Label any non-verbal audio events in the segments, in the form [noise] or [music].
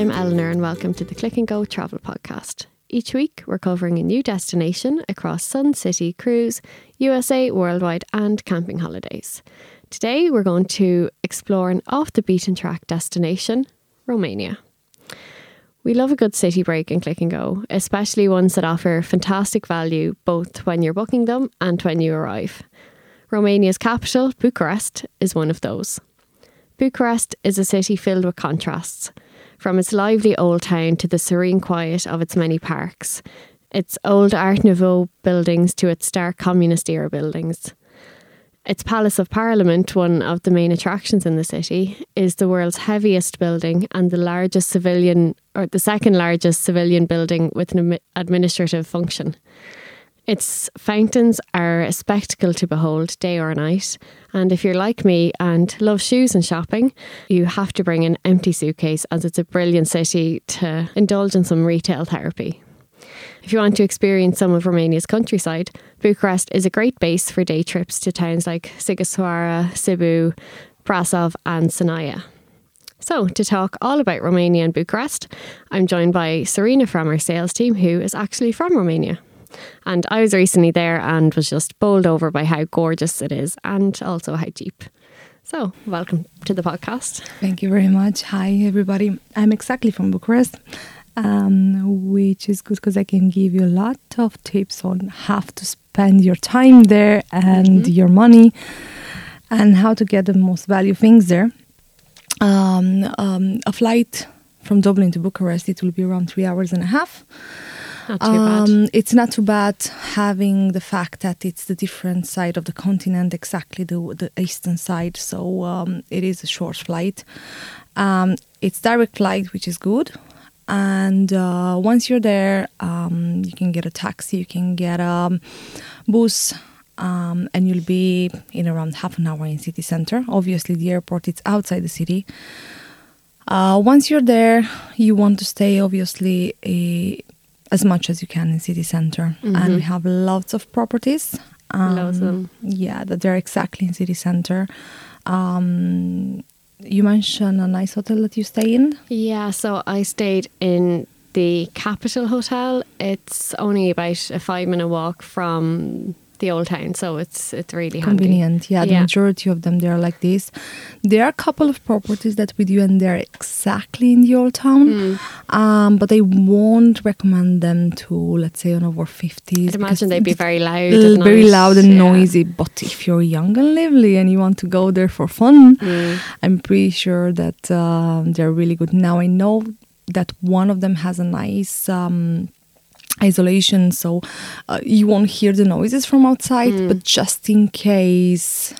I'm Eleanor, and welcome to the Click and Go Travel Podcast. Each week, we're covering a new destination across Sun City Cruise, USA, Worldwide, and camping holidays. Today, we're going to explore an off the beaten track destination, Romania. We love a good city break and click and go, especially ones that offer fantastic value both when you're booking them and when you arrive. Romania's capital, Bucharest, is one of those. Bucharest is a city filled with contrasts, from its lively old town to the serene quiet of its many parks, its old Art Nouveau buildings to its stark communist era buildings. Its Palace of Parliament, one of the main attractions in the city, is the world's heaviest building and the largest civilian, or the second largest civilian building with an administrative function. Its fountains are a spectacle to behold day or night. And if you're like me and love shoes and shopping, you have to bring an empty suitcase as it's a brilliant city to indulge in some retail therapy. If you want to experience some of Romania's countryside, Bucharest is a great base for day trips to towns like Sighisoara, Sibiu, Brasov, and Sinaia. So, to talk all about Romania and Bucharest, I'm joined by Serena from our sales team, who is actually from Romania. And I was recently there and was just bowled over by how gorgeous it is and also how cheap. So, welcome to the podcast. Thank you very much. Hi, everybody. I'm exactly from Bucharest, um, which is good because I can give you a lot of tips on how to spend your time there and mm-hmm. your money and how to get the most value things there. Um, um, a flight from Dublin to Bucharest, it will be around three hours and a half. Um. It's not too bad having the fact that it's the different side of the continent, exactly the the eastern side. So um, it is a short flight. Um, it's direct flight, which is good. And uh, once you're there, um, you can get a taxi, you can get a bus, um, and you'll be in around half an hour in city center. Obviously, the airport is outside the city. Uh, once you're there, you want to stay obviously a, as much as you can in city center, mm-hmm. and we have lots of properties. Um, lots of them. Yeah, that they're exactly in city center. Um, you mentioned a nice hotel that you stay in. Yeah, so I stayed in the Capital Hotel. It's only about a five minute walk from the old town, so it's it's really convenient. Handy. Yeah, the yeah. majority of them they are like this. There are a couple of properties that we do, and they're exactly in the old town, mm. um, but I won't recommend them to let's say on over fifties. Imagine they'd be very loud, very loud and yeah. noisy. But if you're young and lively and you want to go there for fun, mm. I'm pretty sure that um, they're really good. Now I know that one of them has a nice. Um, isolation so uh, you won't hear the noises from outside mm. but just in case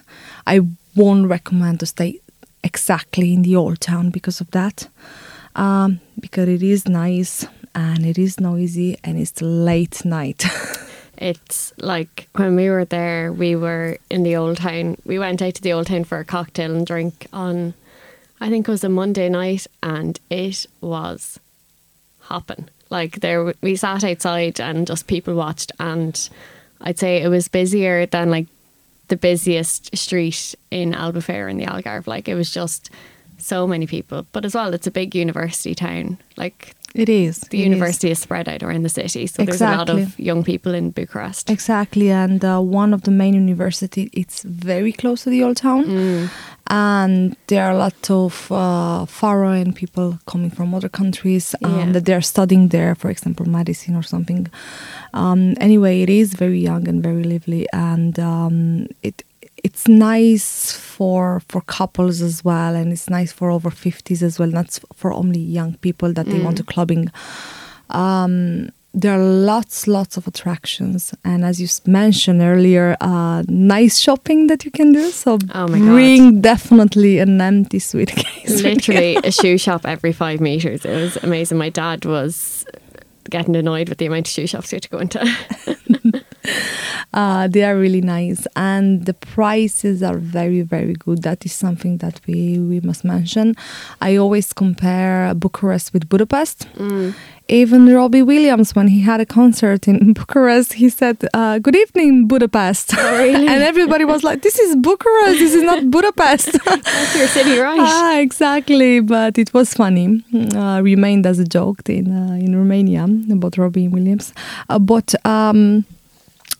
i won't recommend to stay exactly in the old town because of that um, because it is nice and it is noisy and it's late night [laughs] it's like when we were there we were in the old town we went out to the old town for a cocktail and drink on i think it was a monday night and it was hopping like there, we sat outside and just people watched, and I'd say it was busier than like the busiest street in Albufeira in the Algarve. Like it was just so many people. But as well, it's a big university town. Like it is. The it university is. is. spread out around the city, so exactly. there's a lot of young people in Bucharest. Exactly, and uh, one of the main university, it's very close to the old town, mm. and there are a lot of uh, foreign people coming from other countries um, yeah. that they're studying there, for example, medicine or something. Um, anyway, it is very young and very lively, and um, it it's nice for for couples as well and it's nice for over 50s as well not for only young people that they mm. want to clubbing. Um, there are lots lots of attractions and as you mentioned earlier uh, nice shopping that you can do so oh bring God. definitely an empty suitcase [laughs] literally a shoe shop every five meters. It was amazing. My dad was getting annoyed with the amount of shoe shops we had to go into [laughs] [laughs] Uh, they are really nice, and the prices are very, very good. That is something that we we must mention. I always compare Bucharest with Budapest. Mm. Even Robbie Williams, when he had a concert in [laughs] Bucharest, he said, uh, "Good evening, Budapest," Oh, really? [laughs] and everybody was like, "This is Bucharest. This is not Budapest." That's your city, right? ah, exactly. But it was funny. Uh, remained as a joke in uh, in Romania about Robbie Williams. Uh, but um,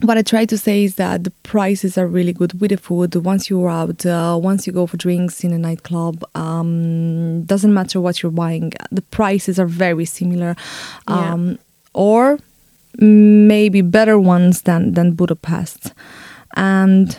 what I try to say is that the prices are really good with the food. Once you're out, uh, once you go for drinks in a nightclub, um, doesn't matter what you're buying. The prices are very similar, Yeah. um, or maybe better ones than than Budapest, and.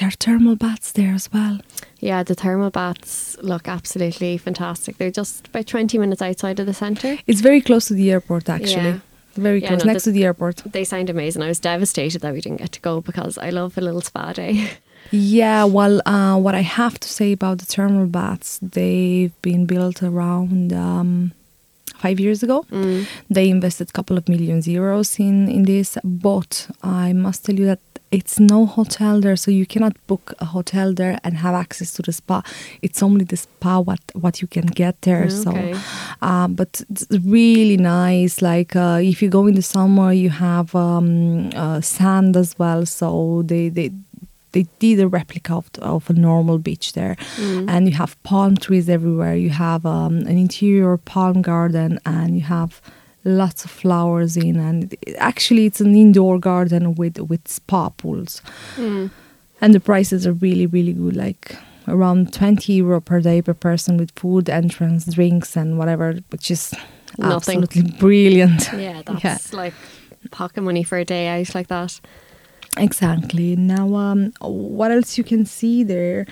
There are thermal baths there as well. Yeah, the thermal baths look absolutely fantastic. They're just about 20 minutes outside of the centre. It's very close to the airport, actually. Yeah. Very Yeah, close, no, next the- to the airport. They sound amazing. I was devastated that we didn't get to go because I love a little spa day. Yeah, well, uh, what I have to say about the thermal baths, they've been built around um, five years ago. Mm. They invested a couple of millions euros in, in this, but I must tell you that it's no hotel there, so you cannot book a hotel there and have access to the spa. It's only the spa what what you can get there. Okay. So, uh, but it's really nice. Like uh, if you go in the summer, you have um, uh, sand as well. So they they they did a replica of, of a normal beach there, Mm. and you have palm trees everywhere. You have um, an interior palm garden, and you have lots of flowers in. And actually, it's an indoor garden with with spa pools, Mm. and the prices are really really good. Like around 20 euro per day per person with food, entrance, drinks, and whatever, which is Nothing. absolutely brilliant. [laughs] [laughs] Yeah, that's like pocket money for a day out like that. Exactly. Now, um, what else you can see there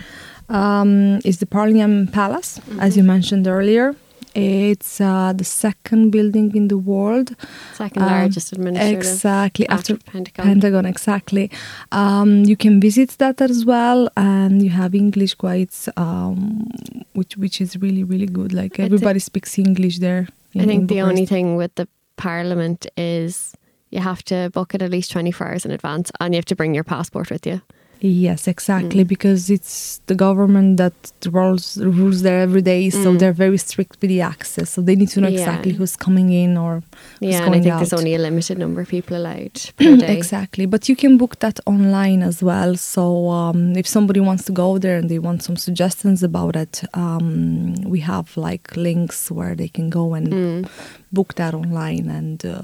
um, is the Parliament Palace, as you mentioned earlier. It's uh, the second building in the world. Second Um, largest administrative. Exactly. after After Pentagon. Pentagon, exactly. Um, you can visit that as well, and you have English guides, um, which which is really really good. Like everybody speaks English there. I think the only thing with the parliament is you have to book it at least 24 hours in advance and you have to bring your passport with you. Yes, exactly, Mm. because it's the government that rules rules there every day, so Mm. they're very strict with the access. So they need to know Yeah. exactly who's coming in or who's Yeah, and I think out. there's only a limited number of people allowed [clears throat] per day. exactly, but you can book that online as well. So um, if somebody wants to go there and they want some suggestions about it, um, we have like links where they can go and Mm. book that online, and uh,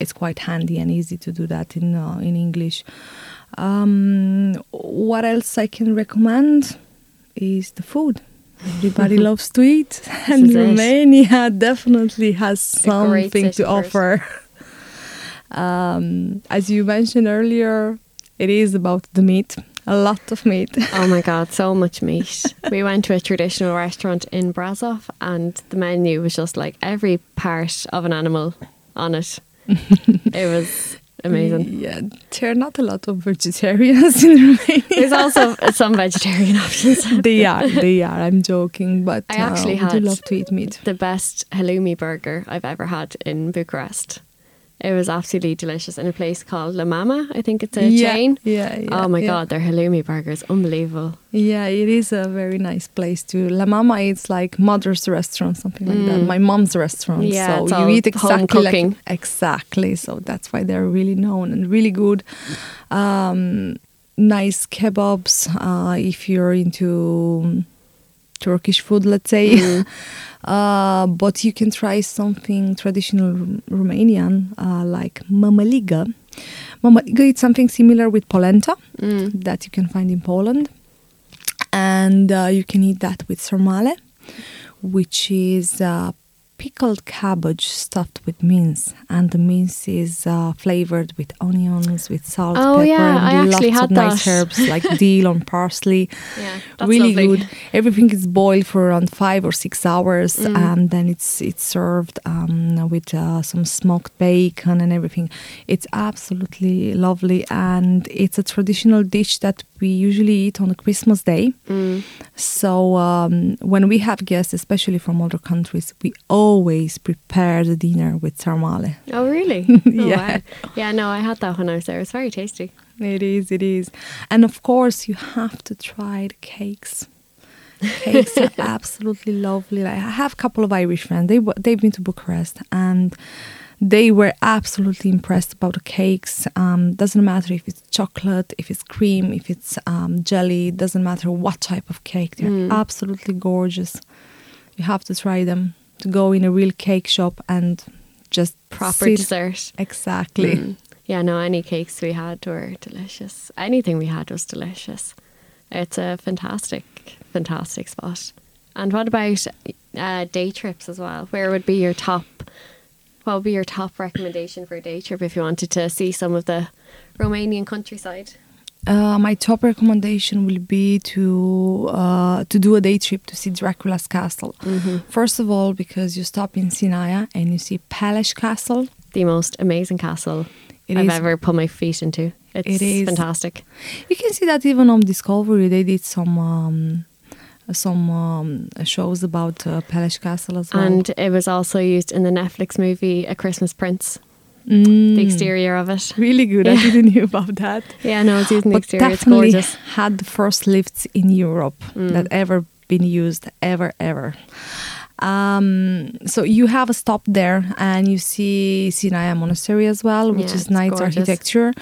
it's quite handy and easy to do that in uh, in English. Um, what else I can recommend is the food. Everybody [laughs] loves to eat, and. Romania definitely has something to offer. Um, as you mentioned earlier, it is about the meat. A lot of meat. [laughs] Oh my god, so much meat. [laughs] we went to a traditional restaurant in Brasov and the menu was just like every part of an animal on it. it was amazing. Yeah, there are not a lot of vegetarians [laughs] in Romania. There's also some vegetarian [laughs] options. they are, they are. I'm joking, but I actually uh, had love to eat meat. the best halloumi burger I've ever had in Bucharest. It was absolutely delicious in a place called La Mama. I think it's a yeah, chain. Yeah, yeah. oh my yeah. god, their halloumi burger is unbelievable. Yeah, it is a very nice place too. La Mama, it's like mother's restaurant, something like that. Mm. My mom's restaurant. Yeah, so you eat exactly like exactly. So that's why they're really known and really good. Um, nice kebabs. Uh, if you're into Turkish food, let's say. Mm. [laughs] Uh, but you can try something traditional Rom- Romanian, uh, like mamaliga. Mamaliga is something similar with polenta Mm. that you can find in Poland, and uh, you can eat that with sarmale, which is uh, pickled cabbage stuffed with mince, and the mince is uh, flavored with onions, with salt, Oh, pepper, yeah, and lots of nice herbs like [laughs] dill and parsley Yeah, that's really lovely. good. Everything is boiled for around five or six hours, Mm. and then it's it's served um, with uh, some smoked bacon and everything. It's absolutely lovely, and it's a traditional dish that we usually eat on a Christmas day. Mm. So um, when we have guests, especially from other countries, we always prepare the dinner with sarmale. Oh, really? Yeah. [laughs] Oh, wow. Yeah, no, I had that when I was there. It's very tasty. It is, it is. And of course, you have to try the cakes. Cakes are [laughs] absolutely lovely. Like, I have a couple of Irish friends. They they've been to Bucharest and they were absolutely impressed about the cakes. Um, doesn't matter if it's chocolate, if it's cream, if it's um, jelly. Doesn't matter what type of cake. They're Mm. absolutely gorgeous. You have to try them. To go in a real cake shop and just Proper sit- dessert. Exactly. Mm. Yeah, no, any cakes we had were delicious. Anything we had was delicious. It's a fantastic, fantastic spot. And what about uh, day trips as well? Where would be your top? What would be your top recommendation for a day trip if you wanted to see some of the Romanian countryside? Uh, my top recommendation will be to uh, to do a day trip to see Dracula's castle. Mm-hmm. First of all, because you stop in Sinaia and you see Peleș Castle. The most amazing castle It I've is- ever put my feet into. It's It is. fantastic. You can see that even on Discovery, they did some um, some um, shows about uh, Peleș Castle as well. And it was also used in the Netflix movie A Christmas Prince, Mm, the exterior of it. really good. I didn't know about that. [laughs] Yeah, no, it's used in the but exterior. It's definitely gorgeous. had the first lifts in Europe Mm. that ever been used ever ever. Um, so you have a stop there, and you see Sinaia Monastery as well, which Yeah, is it's nice gorgeous. architecture.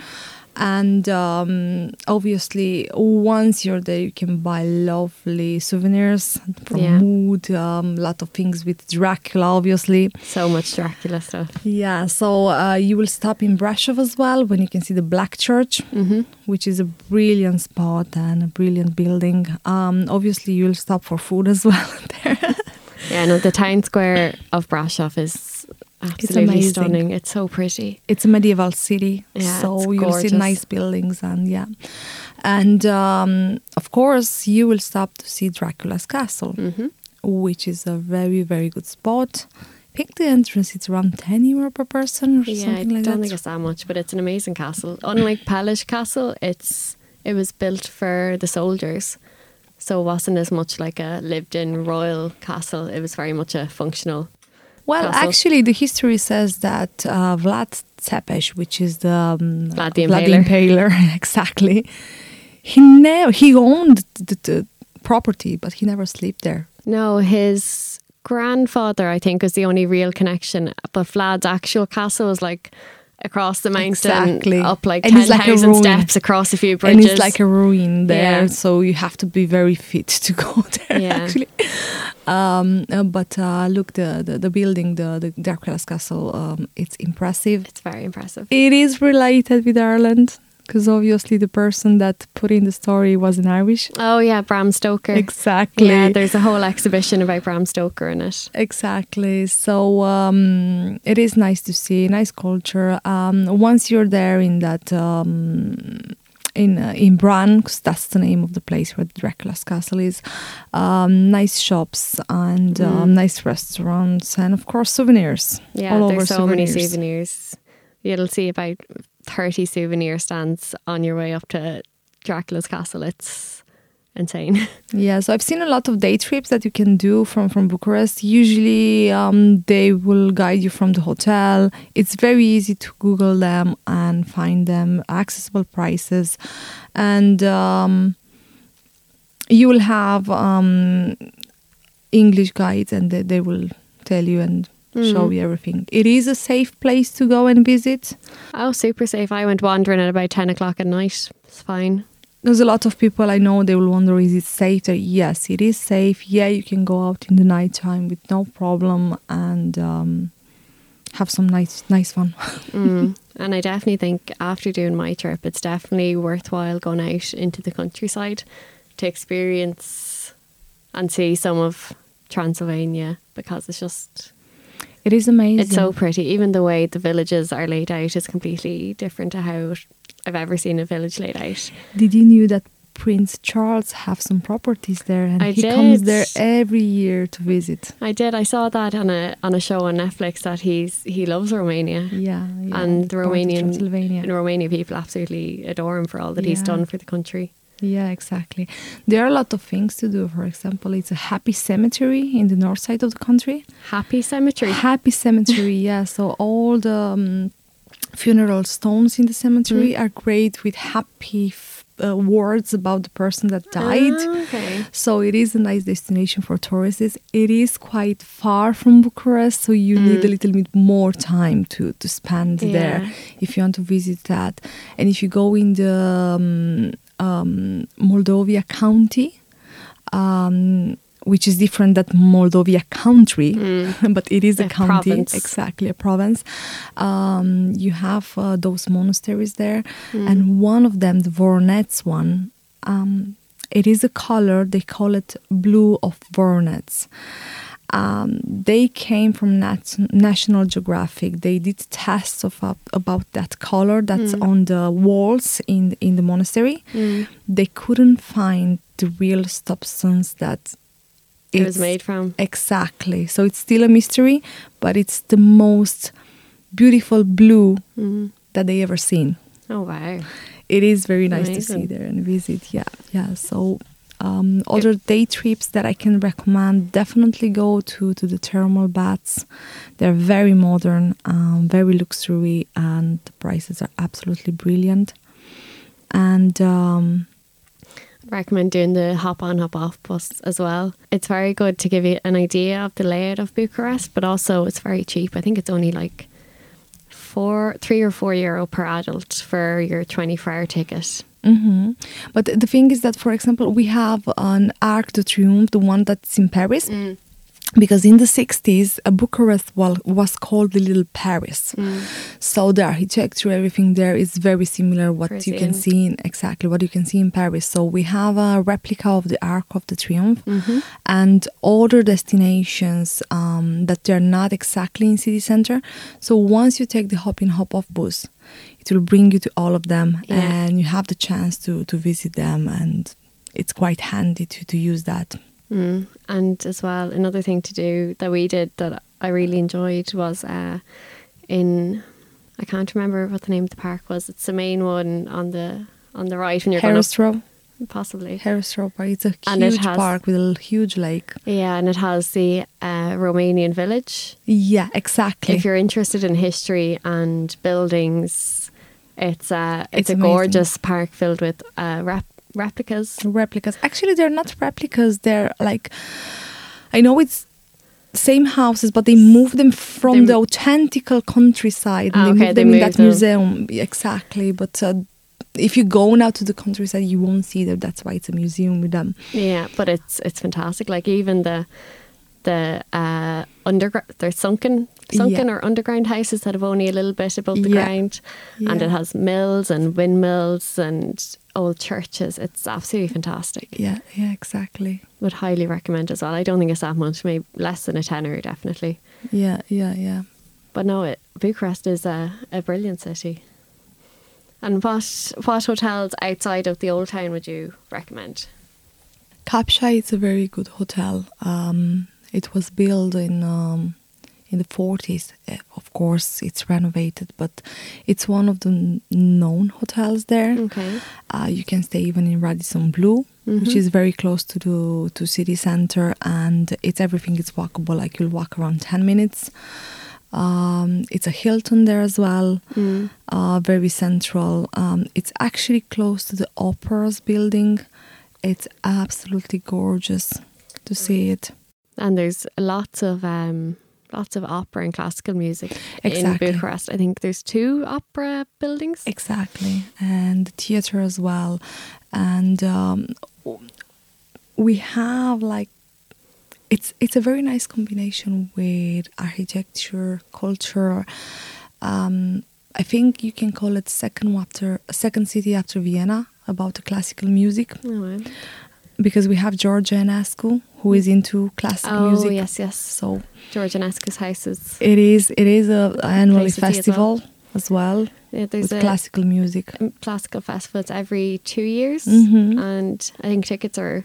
And um, obviously, once you're there, you can buy lovely souvenirs from Yeah. Mood. A um, lot of things with Dracula, obviously. So much Dracula stuff. Yeah, so uh, you will stop in Brasov as well when you can see the Black Church hmm which is a brilliant spot and a brilliant building. Um, obviously, you'll stop for food as well [laughs] there. Yeah, no, the town square of Brasov is absolutely amazing. stunning. It's so pretty. it's a medieval city, Yeah, so you'll see nice buildings and yeah. And um, of course, you will stop to see Dracula's castle, hmm which is a very very good spot. I think the entrance is around ten euro per person or Yeah, I something like don't think it's that much, but it's an amazing castle. Unlike Peleș Castle, it's it was built for the soldiers, so it wasn't as much like a lived-in royal castle. It was very much a functional. Well, castle. actually, the history says that uh, Vlad Tepes, which is the um, Vlad the Impaler, [laughs] exactly, he never he owned the, the property, but he never slept there. No, his grandfather, I think, was the only real connection. But Vlad's actual castle was like across the mountain, Exactly. up like And ten it's like a thousand ruin. steps across a few bridges. And it's like a ruin there, Yeah. so you have to be very fit to go [laughs] there. Yeah. Actually, um, uh, but uh, look, the, the the building, the the Dracula's castle, um, it's impressive. it's very impressive. It is related with Ireland because obviously the person that put in the story was an Irish. Oh yeah, Bram Stoker. Exactly. Yeah, there's a whole exhibition about Bram Stoker in it. Exactly. So um, it is nice to see, nice culture. Um, once you're there in that um, in uh, in Bran, 'cause that's the name of the place where Dracula's castle is. Um, nice shops and um, Mm. nice restaurants, and of course souvenirs. Yeah, all over there's so many souvenirs. souvenirs. You'll see about 30 souvenir stands on your way up to Dracula's castle. It's insane. [laughs] Yeah, so I've seen a lot of day trips that you can do from from Bucharest. Usually, um, they will guide you from the hotel. It's very easy to Google them and find them accessible prices, and um, you will have um, English guides, and they, they will tell you and show Mm. you everything. It is a safe place to go and visit. Oh, super safe. I went wandering at about 10 o'clock at night. It's fine. There's a lot of people I know they will wonder is it safe? Yes, it is safe. Yeah, you can go out in the nighttime with no problem and um, have some nice nice fun. [laughs] Mm. and I definitely think after doing my trip, it's definitely worthwhile going out into the countryside to experience and see some of Transylvania because it's just It is amazing. It's so pretty. Even the way the villages are laid out is completely different to how I've ever seen a village laid out. Did you knew that Prince Charles have some properties there and I he comes there every year to visit. I did. I saw that on a on a show on Netflix that he's he loves Romania. Yeah, yeah. And the Romanian and Romanian people absolutely adore him for all that he's done for the country. Yeah, exactly. There are a lot of things to do. For example, it's a happy cemetery in the north side of the country. Happy cemetery. Happy cemetery, [laughs] yeah. So all the um, funeral stones in the cemetery Mm. are great with happy f- uh, words about the person that died. Ah, okay. So it is a nice destination for tourists. It is quite far from Bucharest, so you need a little bit more time to, to spend there Mm. If you want to visit that. And if you go in the um, um, Moldovia County, um, which is different than Moldovia country, [laughs] but it is a, A county, province. exactly a province. Um, you have uh, those monasteries there, Hmm. and one of them, the Voronets one, um, it is a color they call it blue of Voronets. Um, they came from Nat- National Geographic. They did tests of uh, about that color that's Hmm. on the walls in in the monastery. Mm. They couldn't find the real substance that It was made from. Exactly. So it's still a mystery, but it's the most beautiful blue Mm. that they ever seen. Oh wow. It is very nice to see there and visit. Yeah, yeah. So um, other day trips that I can recommend definitely go to to the thermal baths. They're very modern, um, very luxury, and the prices are absolutely brilliant. And um, recommend doing the hop on hop off bus as well. It's very good to give you an idea of the layout of Bucharest, but also it's very cheap. I think it's only like four, three or four euro per adult for your twenty four hour ticket. Hmm But the thing is that, for example, we have an Arc de Triomphe, the one that's in Paris, Mm. because in the 60s, uh, Bucharest was called the Little Paris. Mm. So the architecture, everything there is very similar what you can see in exactly what you can see in Paris. So we have a replica of the Arc of the Triomphe Mm-hmm. and other destinations um, that they're not exactly in city center. So once you take the hop in hop off bus, it will bring you to all of them, Yeah. and you have the chance to to visit them, and it's quite handy to to use that. Mm. And as well, another thing to do that we did that I really enjoyed was uh, in I can't remember what the name of the park was. It's the main one on the on the right when you're Harris going up, possibly. Herăstrău Park. It's a And it huge has- park with a huge lake. Yeah, and it has the uh, Romanian village. Yeah, exactly. If you're interested in history and buildings, it's uh, it's, It's a amazing. gorgeous park filled with uh, rep- replicas. replicas. Actually, they're not replicas. They're like, I know it's same houses, but they move them from They- the authentical countryside. Ah, and they okay, move they them in that them. museum. Exactly. But uh, if you go now to the countryside, you won't see them. That's why it's a museum with them. Yeah, but it's it's fantastic. Like even the the uh, underground, they're sunken, sunken Yeah. or underground houses that have only a little bit above the Yeah. ground, and it has mills and windmills and old churches. It's absolutely fantastic. Yeah, yeah, exactly. Would highly recommend as well. I don't think it's that much, maybe less than a tenner, definitely. Yeah, yeah, yeah. But no, it, Bucharest is a, a brilliant city. And what what hotels outside of the old town would you recommend? Capșa is a very good hotel. Um, it was built in um, in the 40s. Uh, Of course, it's renovated, but it's one of the known hotels there. Okay. Uh, you can stay even in Radisson Blu, which Mhm. is very close to the to city center, and it's everything is walkable. Like you'll walk around 10 minutes. Um, it's a Hilton there as well Mm. uh, very central. Um, it's actually close to the Opera's building. It's absolutely gorgeous to see it. And there's lots of um, lots of opera and classical music Exactly. in Bucharest. I think there's two opera buildings. Exactly, and the theater as well. And um, we have like it's it's a very nice combination with architecture, culture. Um, I think you can call it second after second city after Vienna about the classical music. Oh, wow. Because we have George Enescu who is into classical Oh, music. Oh yes, yes. So George Enescu's houses. it is it is a annual festival as well, Yeah, there's with a classical music. classical festival. It's every two years, Mhm. and I think tickets are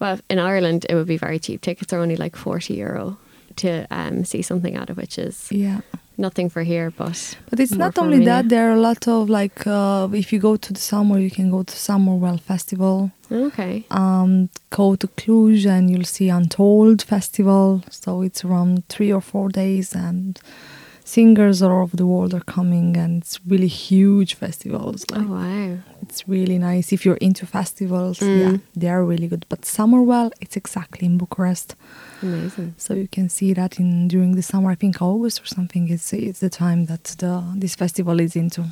well in Ireland it would be very cheap. Tickets are only like forty euro to um, see something out of which is Yeah, Nothing for here, but But it's not only Romania. that. There are a lot of like, uh, if you go to the summer, you can go to Summerwell Festival. Okay. Um, go to Cluj and you'll see Untold Festival. So it's around three or four days, and singers all over the world are coming, and it's really huge festivals. Oh wow. it's really nice if you're into festivals. Mm. Yeah, they are really good. But Summerwell, it's exactly in Bucharest. Amazing. So you can see that in during the summer. I think August or something. It's it's the time that the this festival is into.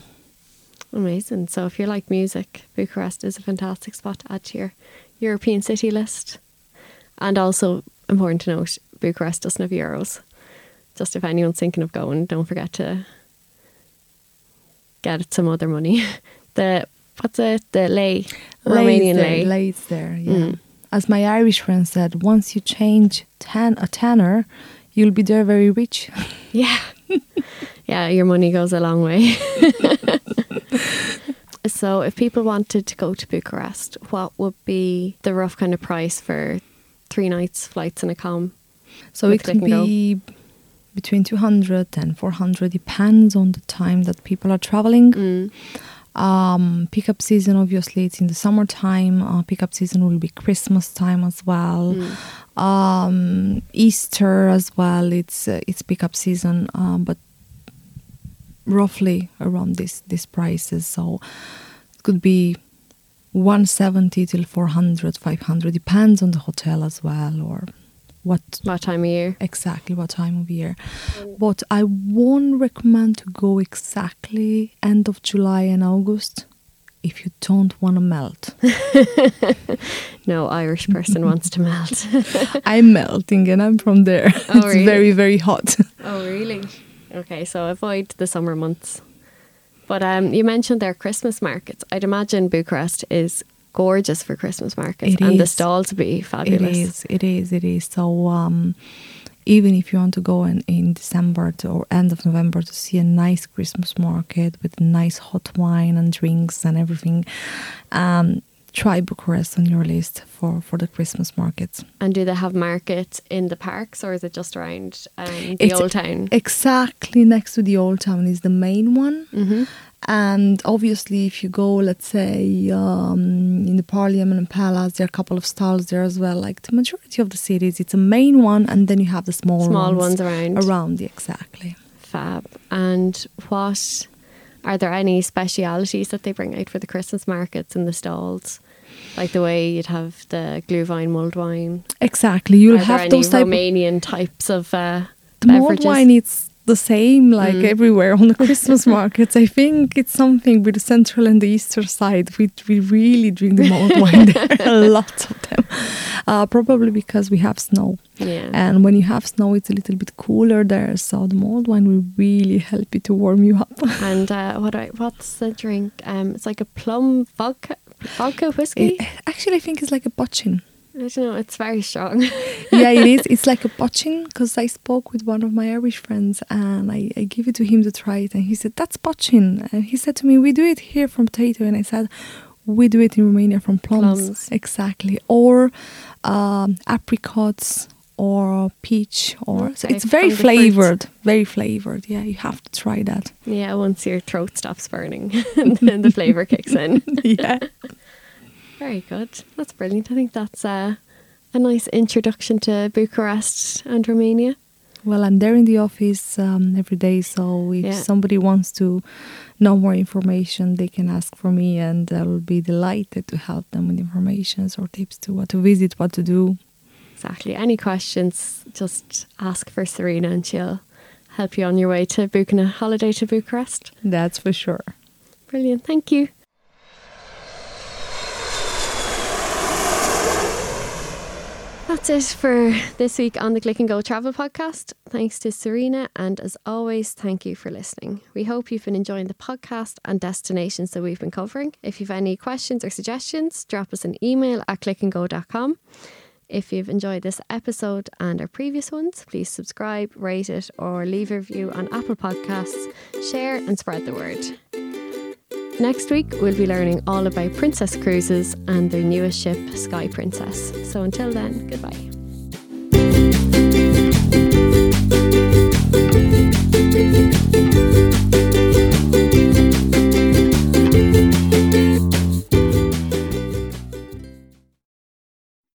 Amazing. So if you like music, Bucharest is a fantastic spot to add to your European city list. And also important to note, Bucharest doesn't have euros. Just if anyone's thinking of going, don't forget to get some other money. [laughs] The what's it? The lei, Romanian there, lei. Lay's there. Yeah. Mm. As my Irish friend said, once you change tan a tanner, you'll be there very rich. Yeah. [laughs] yeah, your money goes a long way. [laughs] so, if people wanted to go to Bucharest, what would be the rough kind of price for three nights, flights, and a com? So it can Click and Go. be between 200 and 400, depends on the time that people are traveling. Mm. Um, pickup season, obviously, it's in the summertime. Uh, pickup season will be Christmas time as well. Mm. Um, Easter as well. It's uh, it's pickup season, um, but roughly around this this prices. So it could be 170 till 400, 500. Depends on the hotel as well, or what What time of year? exactly what time of year. But I won't recommend to go exactly end of July and August if you don't want to melt. [laughs] No Irish person wants to melt. [laughs] I'm melting and I'm from there. Oh, it's really? very, very hot. oh, really? Okay, so avoid the summer months. But um, you mentioned their Christmas markets. I'd imagine Bucharest is gorgeous for Christmas markets, It and the stalls would be fabulous. It is, it is, it is. So um, even if you want to go in, in December to, or end of November to see a nice Christmas market with nice hot wine and drinks and everything, um, try Bucharest on your list for, for the Christmas markets. And do they have markets in the parks, or is it just around um, the It's- old town? Exactly next to the old town is the main one. hmm And obviously, if you go, let's say, um, in the Parliament Palace, there are a couple of stalls there as well. Like the majority of the cities, it's a main one, and then you have the small, Small ones around. around. yeah, Exactly. Fab. And what are there any specialities that they bring out for the Christmas markets in the stalls? Like the way you'd have the glühwein, mulled wine. Exactly. You'll are have those type. Romanian types of uh, the mulled wine, it's the same like Mm. everywhere on the [laughs] Christmas markets. I think it's something with the central and the eastern side. We we really drink the mulled wine [laughs] there, a lot of them. Uh, probably because we have snow. yeah. And when you have snow, it's a little bit cooler there, so the mulled wine will really help you to warm you up. [laughs] And uh, what I, what's the drink? Um, it's like a plum vodka, vodka whiskey. It- actually, I think it's like a poitín. I don't know. It's very strong. [laughs] yeah, it is. [laughs] It's like a poitín because I spoke with one of my Irish friends and I, I gave it to him to try it, and he said that's poitín. and he said to me, "We do it here from potato," and I said. We do it in Romania from plums, Plums. exactly, or um, apricots, or peach, or so it's very flavored, very flavored. Yeah, you have to try that. yeah, once your throat stops burning, [laughs] and then the flavour kicks in. yeah. Very good. That's brilliant. I think that's uh, a nice introduction to Bucharest and Romania. Well, I'm there in the office um, every day, so if Yeah. somebody wants to know more information, they can ask for me, and I will be delighted to help them with information or tips to what to visit, what to do. Exactly. Any questions, just ask for Serena and she'll help you on your way to booking a holiday to Bucharest. That's for sure. Brilliant. Thank you. That's it for this week on the Click and Go Travel Podcast. Thanks to Serena, and as always, thank you for listening. We hope you've been enjoying the podcast and destinations that we've been covering. If you've any questions or suggestions, drop us an email at clickandgo.com. If you've enjoyed this episode and our previous ones, please subscribe, rate it, or leave a review on Apple Podcasts. Share and spread the word. Next week, we'll be learning all about Princess Cruises and their newest ship, Sky Princess. So until then, goodbye.